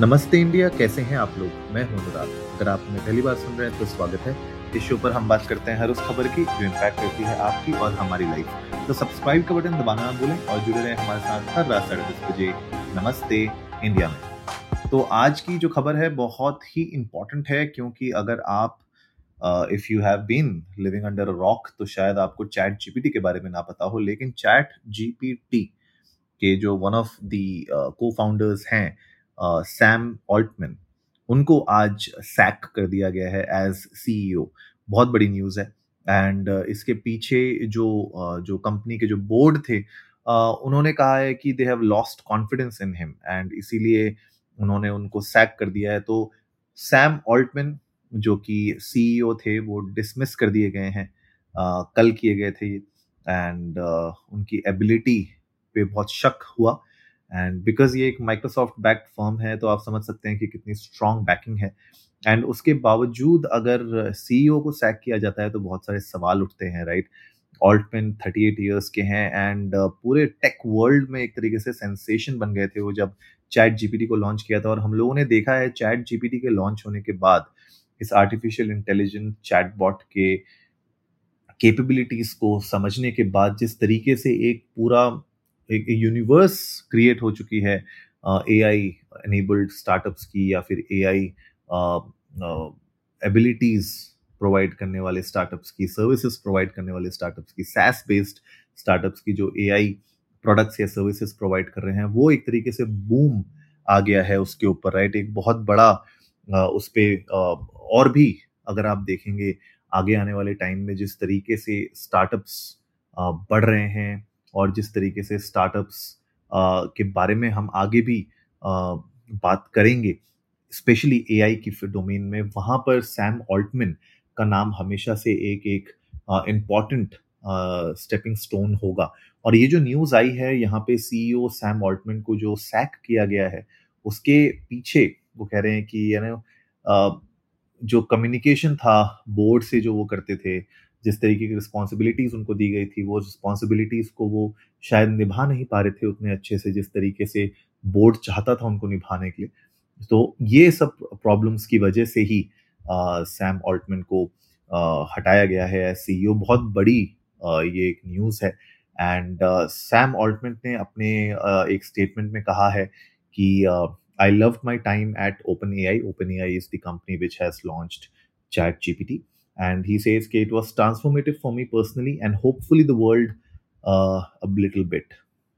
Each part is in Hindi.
नमस्ते इंडिया, कैसे हैं आप लोग? मैं हूँ अनुराग। अगर आप हमें पहली बार सुन रहे हैं तो स्वागत है। इस शो पर हम बात करते हैं हर उस खबर की, जो इम्पैक्ट करती है आपकी और हमारी लाइफ तो सब्सक्राइब का बटन दबाना ना भूलें और जुड़े रहें हमारे साथ हर रात साढ़े दस बजे नमस्ते इंडिया में। तो आज की जो खबर है, बहुत ही इंपॉर्टेंट है, क्योंकि अगर आप if you have been living under rock तो शायद आपको चैट जीपीटी के बारे में ना पता हो, लेकिन चैट जीपीटी के जो वन ऑफ़ दी को फाउंडर्स हैं सैम ऑल्टमैन, उनको आज सैक कर दिया गया है एज सीईओ बहुत बड़ी न्यूज़ है। एंड इसके पीछे जो जो कंपनी के जो बोर्ड थे उन्होंने कहा है कि they have lost confidence in him and इसीलिए उन्होंने उनको सैक कर दिया है। तो सैम ऑल्टमैन, जो कि सीईओ थे, वो डिसमिस कर दिए गए हैं। कल किए गए थे एंड उनकी एबिलिटी पे बहुत शक हुआ। एंड बिकॉज़ ये एक माइक्रोसॉफ्ट बैक फर्म है तो आप समझ सकते हैं कि कितनी स्ट्रॉन्ग बैकिंग है। एंड उसके बावजूद अगर सीईओ को सैक किया जाता है तो बहुत सारे सवाल उठते हैं right Altman thirty eight years के हैं एंड पूरे टेक वर्ल्ड में एक तरीके से सेंसेशन बन गए थे वो जब चैट जीपीटी को लॉन्च किया था। और हम लोगों ने देखा है चैट जीपीटी के लॉन्च होने के बाद इस आर्टिफिशियल इंटेलिजेंट चैटबॉट के कैपेबिलिटीज को समझने के बाद जिस तरीके से एक पूरा एक यूनिवर्स क्रिएट हो चुकी है ए आई एनेबल्ड स्टार्टअप्स की या फिर ए आई एबिलिटीज प्रोवाइड करने वाले स्टार्टअप्स की सर्विसेज़ प्रोवाइड करने वाले स्टार्टअप्स की सैस बेस्ड स्टार्टअप्स की जो ए आई प्रोडक्ट्स या सर्विसेज़ प्रोवाइड कर रहे हैं, वो एक तरीके से बूम आ गया है उसके ऊपर राइट एक बहुत बड़ा उस पर और भी अगर आप देखेंगे आगे आने वाले टाइम में जिस तरीके से स्टार्टअप्स बढ़ रहे हैं और जिस तरीके से स्टार्टअप्स के बारे में हम आगे भी बात करेंगे स्पेशली एआई की डोमेन में, वहाँ पर सैम ऑल्टमैन का नाम हमेशा से एक एक इंपॉर्टेंट स्टेपिंग स्टोन होगा। और ये जो न्यूज़ आई है, यहाँ पे सीईओ सैम ऑल्टमैन को जो सैक किया गया है, उसके पीछे वो कह रहे हैं कि यानी जो कम्युनिकेशन था बोर्ड से जो वो करते थे जिस तरीके की रिस्पॉन्सिबिलिटीज उनको दी गई थी वो रिस्पॉन्सिबिलिटीज को वो शायद निभा नहीं पा रहे थे उतने अच्छे से जिस तरीके से बोर्ड चाहता था उनको निभाने के लिए। तो ये सब प्रॉब्लम्स की वजह से ही सैम ऑल्टमैन को आ, हटाया गया है एज सी बहुत बड़ी आ, ये एक न्यूज़ है। एंड सैम ऑल्टमैन ने अपने uh, एक स्टेटमेंट में कहा है कि I love my time at OpenAI OpenAI is the company which has launched ChatGPT and he says it was transformative for me personally and hopefully the world uh, a little bit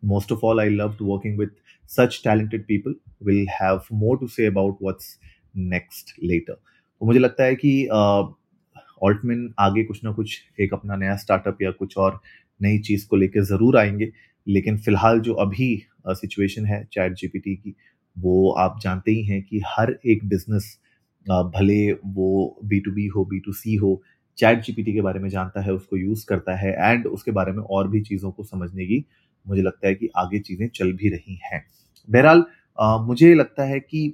most of all i loved working with such talented people will have more to say about what's next later तो मुझे लगता है कि ऑल्टमैन uh, आगे कुछ ना कुछ एक अपना नया स्टार्टअप या कुछ और नई चीज़ को लेकर ज़रूर आएँगे लेकिन फ़िलहाल जो अभी सिचुएशन uh, है चैट जीपीटी की वो आप जानते ही हैं कि हर एक बिज़नेस भले वो बी टू बी हो बी टू सी हो चैट जीपीटी के बारे में जानता है, उसको यूज़ करता है एंड उसके बारे में और भी चीज़ों को समझने की मुझे लगता है कि आगे चीज़ें चल भी रही हैं। बहरहाल मुझे लगता है कि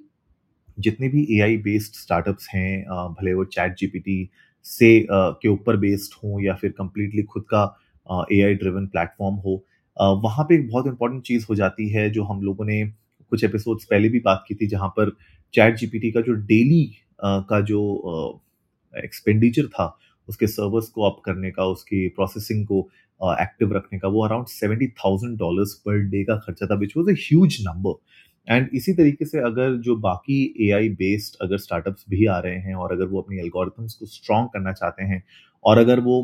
जितने भी ए आई बेस्ड स्टार्टअप्स हैं भले वो चैट जीपीटी से के ऊपर बेस्ड हों या फिर कंप्लीटली खुद का ए आई ड्रिवन प्लेटफॉर्म हो वहाँ पे एक बहुत इंपॉर्टेंट चीज़ हो जाती है, जो हम लोगों ने कुछ एपिसोड्स पहले भी बात की थी, जहाँ पर चैट जीपीटी का जो डेली का जो एक्सपेंडिचर था, उसके सर्वर्स को अप करने का, उसकी प्रोसेसिंग को एक्टिव रखने का, वो around seventy thousand dollars per day का खर्चा था which was a huge number and इसी तरीके से अगर जो बाकी ए आई बेस्ड अगर स्टार्टअप्स भी आ रहे हैं, और अगर वो अपनी एल्गोरिथम्स को स्ट्रॉन्ग करना चाहते हैं, और अगर वो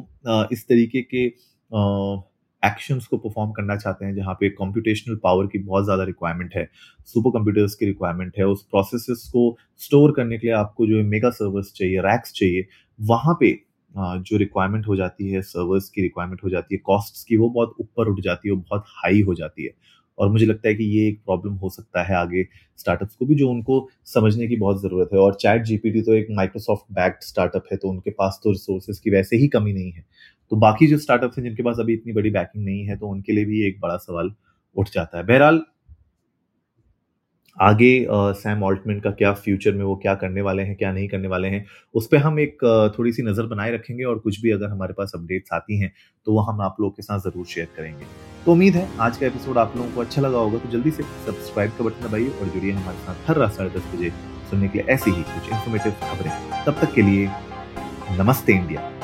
इस तरीके के एक्शंस को परफॉर्म करना चाहते हैं, जहाँ पे कंप्यूटेशनल पावर की बहुत ज़्यादा रिक्वायरमेंट है सुपर कंप्यूटर्स की रिक्वायरमेंट है, उस प्रोसेस को स्टोर करने के लिए आपको जो मेगा सर्वर्स चाहिए रैक्स चाहिए, वहाँ पे जो रिक्वायरमेंट हो जाती है सर्वर्स की रिक्वायरमेंट हो जाती है कॉस्ट्स की वो बहुत ऊपर उठ जाती है, वो बहुत हाई हो जाती है। और मुझे लगता है कि ये एक प्रॉब्लम हो सकता है आगे स्टार्टअप्स को भी, जो उनको समझने की बहुत ज़रूरत है। और चैट जीपीटी तो एक माइक्रोसॉफ्ट बैक्ड स्टार्टअप है तो उनके पास तो रिसोर्सेज की वैसे ही कमी नहीं है। तो बाकी जो स्टार्टअप्स हैं जिनके पास अभी इतनी बड़ी बैकिंग नहीं है तो उनके लिए भी एक बड़ा सवाल उठ जाता है। बहरहाल आगे सैम ऑल्टमैन का क्या फ्यूचर में वो क्या करने वाले हैं क्या नहीं करने वाले हैं उस पर हम एक uh, थोड़ी सी नज़र बनाए रखेंगे और कुछ भी अगर हमारे पास अपडेट्स आती हैं तो वो हम आप लोगों के साथ ज़रूर शेयर करेंगे। तो उम्मीद है आज का एपिसोड आप लोगों को अच्छा लगा होगा तो जल्दी से सब्सक्राइब का बटन दबाइए और जुड़िए हमारे साथ हर रात साढ़े दस बजे सुनने के लिए ऐसी ही कुछ इन्फॉर्मेटिव खबरें। तब तक के लिए नमस्ते इंडिया।